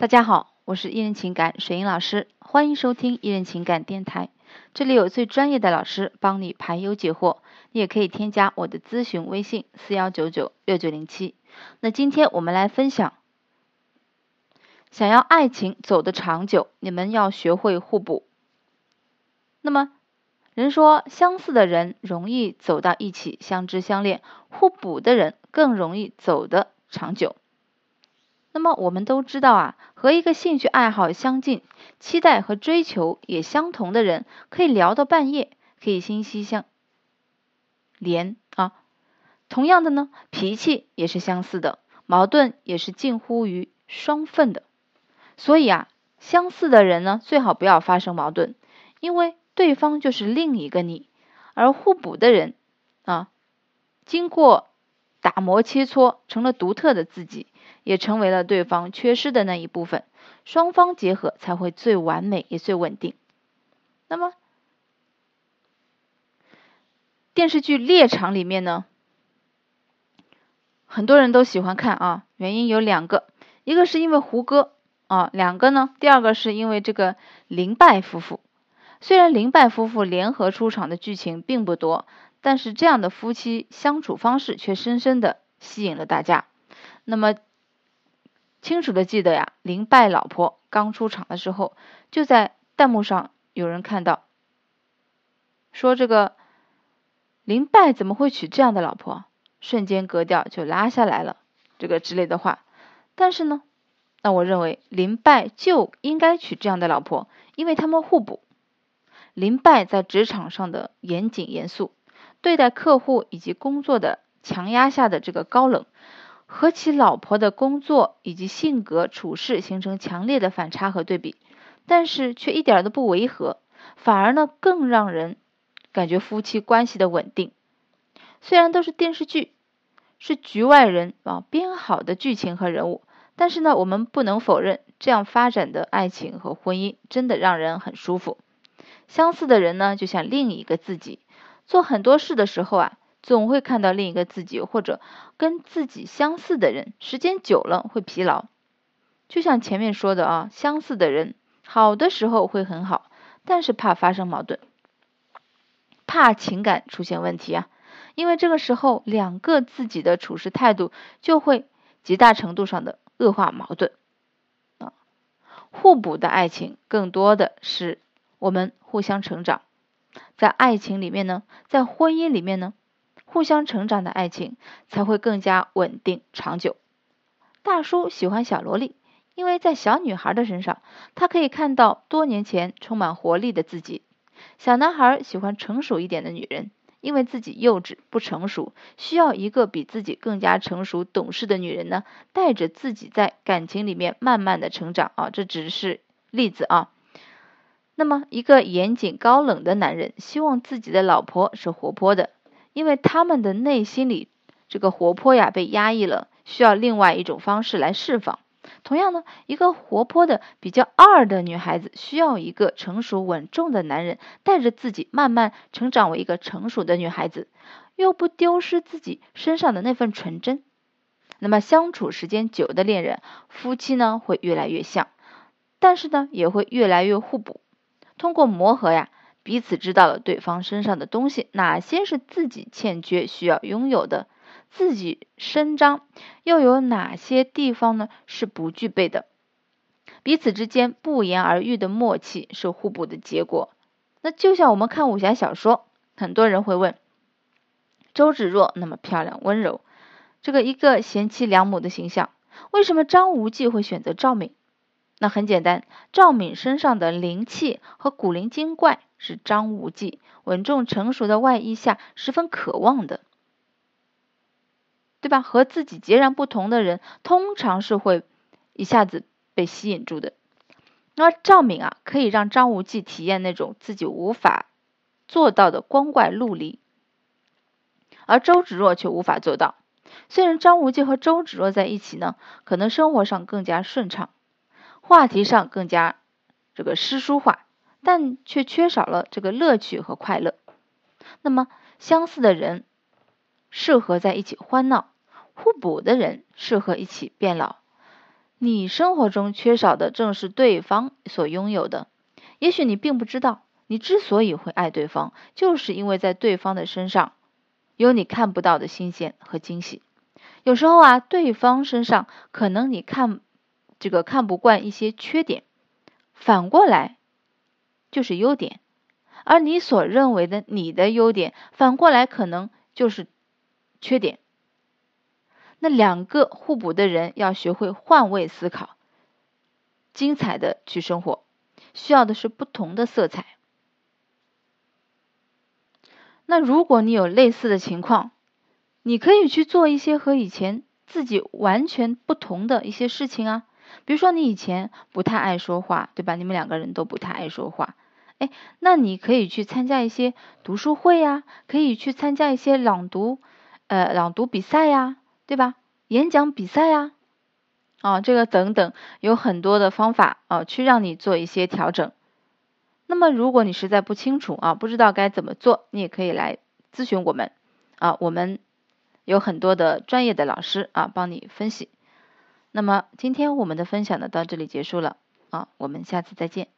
大家好，我是艺人情感水英老师，欢迎收听艺人情感电台。这里有最专业的老师帮你排忧解惑，你也可以添加我的咨询微信四幺九九六九零七。那今天我们来分享，想要爱情走得长久，你们要学会互补。那么，人说相似的人容易走到一起，相知相恋；互补的人更容易走得长久。那么我们都知道啊，和一个兴趣爱好相近、期待和追求也相同的人，可以聊到半夜，可以心心相连啊。同样的呢，脾气也是相似的，矛盾也是近乎于双份的。所以啊，相似的人呢，最好不要发生矛盾，因为对方就是另一个你；而互补的人啊，经过打磨切磋，成了独特的自己。也成为了对方缺失的那一部分，双方结合才会最完美也最稳定。那么，电视剧《猎场》里面呢，很多人都喜欢看啊，原因有两个，一个是因为胡歌啊，两个呢，第二个是因为这个林拜夫妇。虽然林拜夫妇联合出场的剧情并不多，但是这样的夫妻相处方式却深深的吸引了大家。那么。清楚的记得呀，林拜老婆刚出场的时候，就在弹幕上有人看到，说这个林拜怎么会娶这样的老婆？瞬间格调就拉下来了，这个之类的话。但是呢，那我认为林拜就应该娶这样的老婆，因为他们互补。林拜在职场上的严谨严肃，对待客户以及工作的强压下的这个高冷。和其老婆的工作以及性格处事形成强烈的反差和对比，但是却一点都不违和，反而呢更让人感觉夫妻关系的稳定。虽然都是电视剧，是局外人啊编好的剧情和人物，但是呢我们不能否认，这样发展的爱情和婚姻真的让人很舒服。相似的人呢就像另一个自己，做很多事的时候啊。总会看到另一个自己，或者跟自己相似的人，时间久了会疲劳。就像前面说的啊，相似的人好的时候会很好，但是怕发生矛盾，怕情感出现问题啊，因为这个时候两个自己的处事态度就会极大程度上的恶化矛盾啊。互补的爱情更多的是我们互相成长，在爱情里面呢，在婚姻里面呢。互相成长的爱情才会更加稳定长久。大叔喜欢小萝莉，因为在小女孩的身上，他可以看到多年前充满活力的自己。小男孩喜欢成熟一点的女人，因为自己幼稚不成熟，需要一个比自己更加成熟懂事的女人呢，带着自己在感情里面慢慢的成长啊，这只是例子啊。那么，一个严谨高冷的男人，希望自己的老婆是活泼的。因为他们的内心里这个活泼呀被压抑了，需要另外一种方式来释放。同样呢，一个活泼的比较二的女孩子需要一个成熟稳重的男人，带着自己慢慢成长为一个成熟的女孩子，又不丢失自己身上的那份纯真。那么相处时间久的恋人，夫妻呢会越来越像，但是呢也会越来越互补。通过磨合呀。彼此知道了对方身上的东西，哪些是自己欠缺需要拥有的，自己伸张又有哪些地方呢是不具备的？彼此之间不言而喻的默契是互补的结果。那就像我们看武侠小说，很多人会问：周芷若那么漂亮温柔，这个一个贤妻良母的形象，为什么张无忌会选择赵敏？那很简单，赵敏身上的灵气和古灵精怪是张无忌稳重成熟的外衣下十分渴望的，对吧？和自己截然不同的人，通常是会一下子被吸引住的。那赵敏啊，可以让张无忌体验那种自己无法做到的光怪陆离，而周芷若却无法做到。虽然张无忌和周芷若在一起呢，可能生活上更加顺畅。话题上更加这个诗书化，但却缺少了这个乐趣和快乐。那么相似的人适合在一起欢闹，互补的人适合一起变老。你生活中缺少的正是对方所拥有的。也许你并不知道，你之所以会爱对方，就是因为在对方的身上有你看不到的新鲜和惊喜。有时候啊，对方身上可能你看这个看不惯一些缺点，反过来就是优点。而你所认为的你的优点，反过来可能就是缺点。那两个互补的人要学会换位思考，精彩的去生活，需要的是不同的色彩。那如果你有类似的情况，你可以去做一些和以前自己完全不同的一些事情啊。比如说你以前不太爱说话，对吧？你们两个人都不太爱说话。哎，那你可以去参加一些读书会呀，可以去参加一些朗读，呃，朗读比赛呀，对吧？演讲比赛呀，啊，这个等等，有很多的方法啊，去让你做一些调整。那么，如果你实在不清楚啊，不知道该怎么做，你也可以来咨询我们啊，我们有很多的专业的老师啊，帮你分析。那么，今天我们的分享呢，到这里结束了啊，我们下次再见。